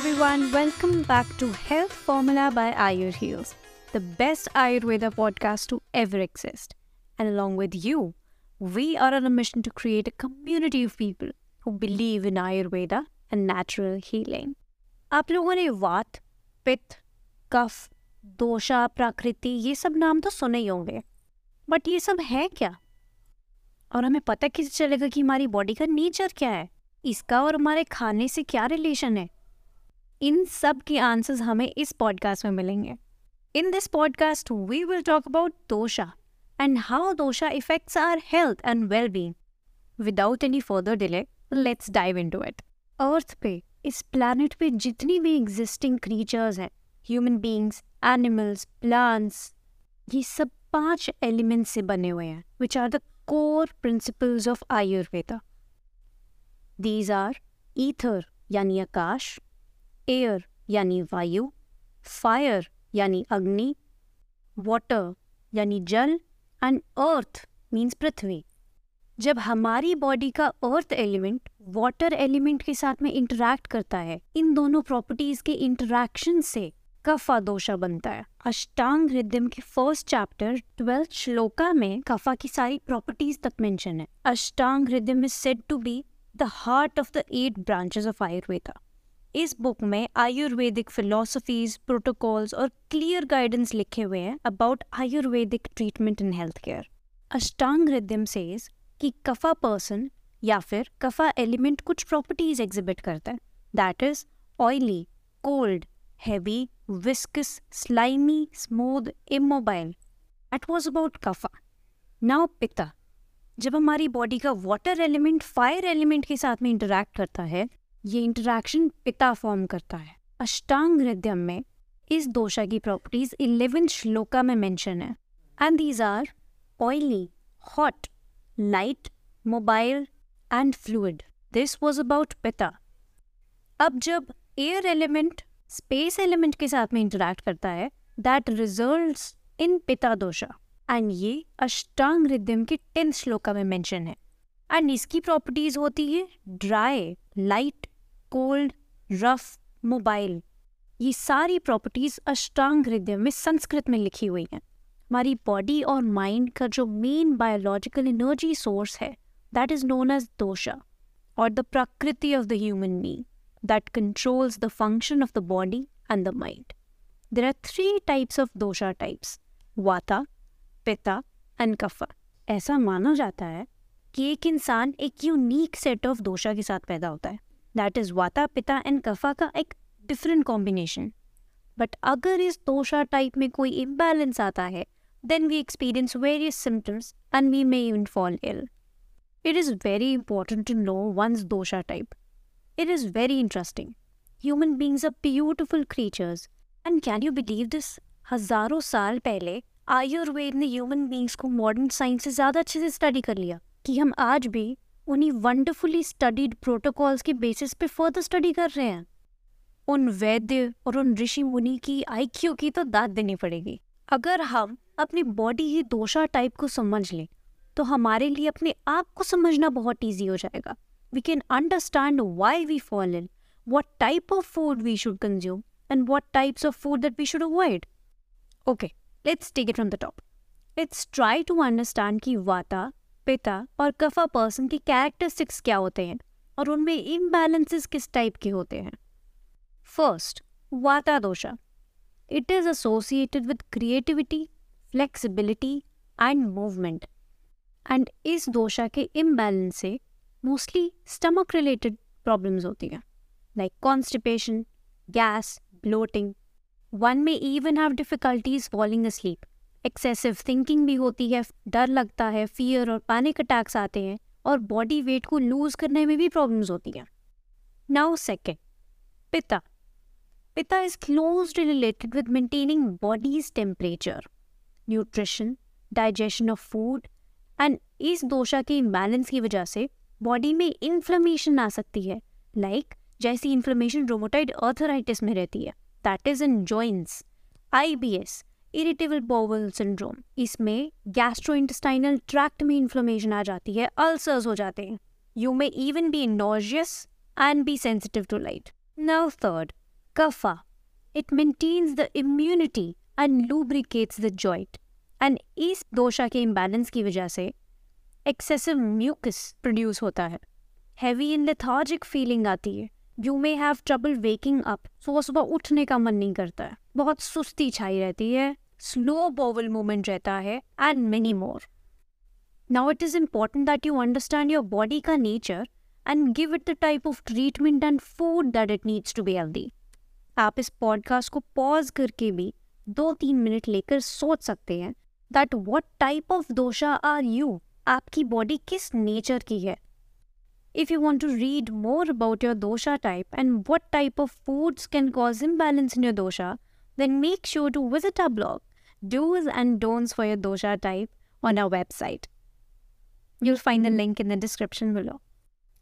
everyone, welcome back to Health Formula by Ayur Heals, the best Ayurveda podcast to ever exist. And along with you, we are on a mission to create a community of people who believe in Ayurveda and natural healing. आप लोगों ने वात पित्त कफ दोषा प्राकृति ये सब नाम तो सुने ही होंगे बट ये सब है क्या और हमें पता कैसे चलेगा कि हमारी बॉडी का नेचर क्या है इसका और हमारे खाने से क्या रिलेशन है इन सब के आंसर्स हमें इस पॉडकास्ट में मिलेंगे। In this podcast we will talk about dosha and how dosha affects our health and well being without any further delay let's dive into it earth पे, इस प्लानट पे जितनी भी एग्जिस्टिंग क्रीचर्स हैं ह्यूमन बींग्स एनिमल्स प्लांट्स ये सब पाँच elements से बने हुए हैं which are the core principles of Ayurveda these are ether यानी आकाश एयर यानी वायु फायर यानी अग्नि वाटर यानी जल एंड अर्थ मीन्स पृथ्वी। जब हमारी बॉडी का अर्थ एलिमेंट वाटर एलिमेंट के साथ में इंटरैक्ट करता है, इन दोनों प्रॉपर्टीज़ के इंटरैक्शन से कफा दोषा बनता है। अष्टांग रिद्म के फ़र्स्ट चैप्टर ट्वेल्थ श्लोका में कफा की सारी प्रॉपर्टीज़ तक मेंशन है। Ashtanga rhythm is said to be the heart of the eight branches of Ayurveda इस बुक में आयुर्वेदिक फिलोसफीज प्रोटोकॉल्स और क्लियर गाइडेंस लिखे हुए हैं about Ayurvedic treatment in health care Ashtanga rhythm says कि कफा पर्सन या फिर कफा एलिमेंट कुछ प्रॉपर्टीज़ एग्जिबिट करता है. That is oily cold heavy viscous slimy smooth immobile it was about kapha. Now pitta, जब हमारी बॉडी का वाटर एलिमेंट फायर एलिमेंट के साथ में इंटरेक्ट करता है ये इंटरैक्शन पिता फॉर्म करता है। अष्टांग हृदय में इस दोषा की प्रॉपर्टीज़ इलेवेंथ श्लोका में मेंशन है। And these are oily hot light mobile and fluid this was about pitta. अब जब एयर एलिमेंट स्पेस एलिमेंट के साथ में इंटरैक्ट करता है दैट रिज़ल्ट इन पिता दोषा। एंड ये अष्टांग रिद्यम के टेंथ श्लोका में मेंशन है। एंड इसकी प्रॉपर्टीज़ होती है dry light cold rough mobile ये सारी प्रॉपर्टीज़ अष्टांग हृदय में संस्कृत में लिखी हुई हैं। हमारी बॉडी और माइंड का जो मेन बायोलॉजिकल एनर्जी सोर्स है that is known as dosha और the prakriti of the human being that controls the function of the body and the mind there are three types of dosha types vata pitta and कफा ऐसा माना जाता है कि एक इंसान एक unique set of दोषा के साथ पैदा होता है। दैट इज़ वाता पिता एंड कफा का एक डिफरेंट कॉम्बिनेशन बट अगर इस दोषा टाइप में कोई इम्बैलेंस आता है then we experience various symptoms and we may even fall ill it is very important to know one's dosha type it is very interesting human beings are beautiful creatures and can you believe this हज़ारों साल पहले आयुर्वेद ने human beings को modern science से ज़्यादा अच्छे से study कर लिया कि हम आज भी उन्हीं वंडरफुली स्टडीड प्रोटोकॉल्स के बेसिस पे फर्दर स्टडी कर रहे हैं। उन वैद्य और उन ऋषि मुनि की आईक्यू की तो दाद देनी पड़ेगी। अगर हम अपनी बॉडी ही दोषा टाइप को समझ लें तो हमारे लिए अपने आप को समझना बहुत ईजी हो जाएगा। We can understand why we fall in what type of food we should consume and what types of food that we should avoid okay let's take it from the top let's try to understand की वाता पिता और कफा person के characteristics क्या होते हैं और उनमें imbalances किस टाइप के होते हैं? First vata dosha it is associated with creativity flexibility and movement and इस दोषा के इम्बैलेंस से मोस्टली स्टमक रिलेटेड प्रॉब्लम्स होती हैं। Like constipation gas bloating one may even have difficulties falling asleep excessive thinking भी होती है डर लगता है फियर और पैनिक अटैक्स आते हैं और बॉडी वेट को लूज करने में भी प्रॉब्लम्स होती हैं। Now second pitta. Pitta is closely related with maintaining body's temperature nutrition digestion of food and इस दोषा के इम्बैलेंस की वजह से बॉडी में इन्फ्लेमेशन आ सकती है लाइक like, जैसी इन्फ्लेमेशन रोमोटाइड अर्थराइटिस में रहती है that is in joints IBS irritable bowel syndrome इसमें गैस्ट्रोइंटेस्टाइनल ट्रैक्ट में इन्फ्लोमेशन आ जाती है अल्सर्स हो जाते हैं। You may even be nauseous and be sensitive to light now third kapha. It maintains the immunity and lubricates the joint. And इस दोषा के इम्बैलेंस की वजह से एक्सेसिव म्यूकस प्रोड्यूस होता है। हैवी इन लेथार्जिक फीलिंग आती है। You may have trouble waking up सुबह सुबह उठने का मन नहीं करता है। बहुत सुस्ती छाई रहती है। स्लो बोवल मूवमेंट रहता है and many more now it is important that you understand your body का nature and give it the type of treatment and food that it needs to be healthy आप इस podcast को pause करके भी दो तीन मिनट लेकर सोच सकते हैं that what type of dosha are you आपकी बॉडी किस नेचर की है? If you want to read more about your dosha type and what type of foods can cause imbalance in your dosha then make sure to visit a blog do's and don'ts for your dosha type on our website. You'll find the link in the description below.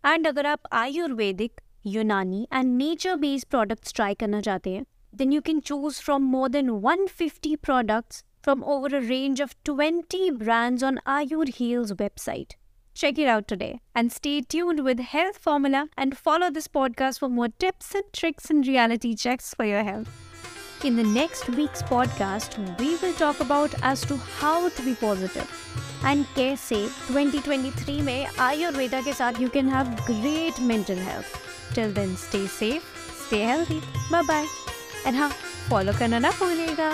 And अगर आप Ayurvedic Unani and nature based products try करना चाहते हैं then you can choose from more than 150 products from over a range of 20 brands on Ayur Heal's website. Check it out today and stay tuned with Health Formula and follow this podcast for more tips and tricks and reality checks for your health. In the next week's podcast, we will talk about as to how to be positive and कैसे 2023 में Ayurveda के साथ you can have great mental health. Till then, stay safe, stay healthy. Bye bye. And हाँ, follow करना ना भूलिएगा.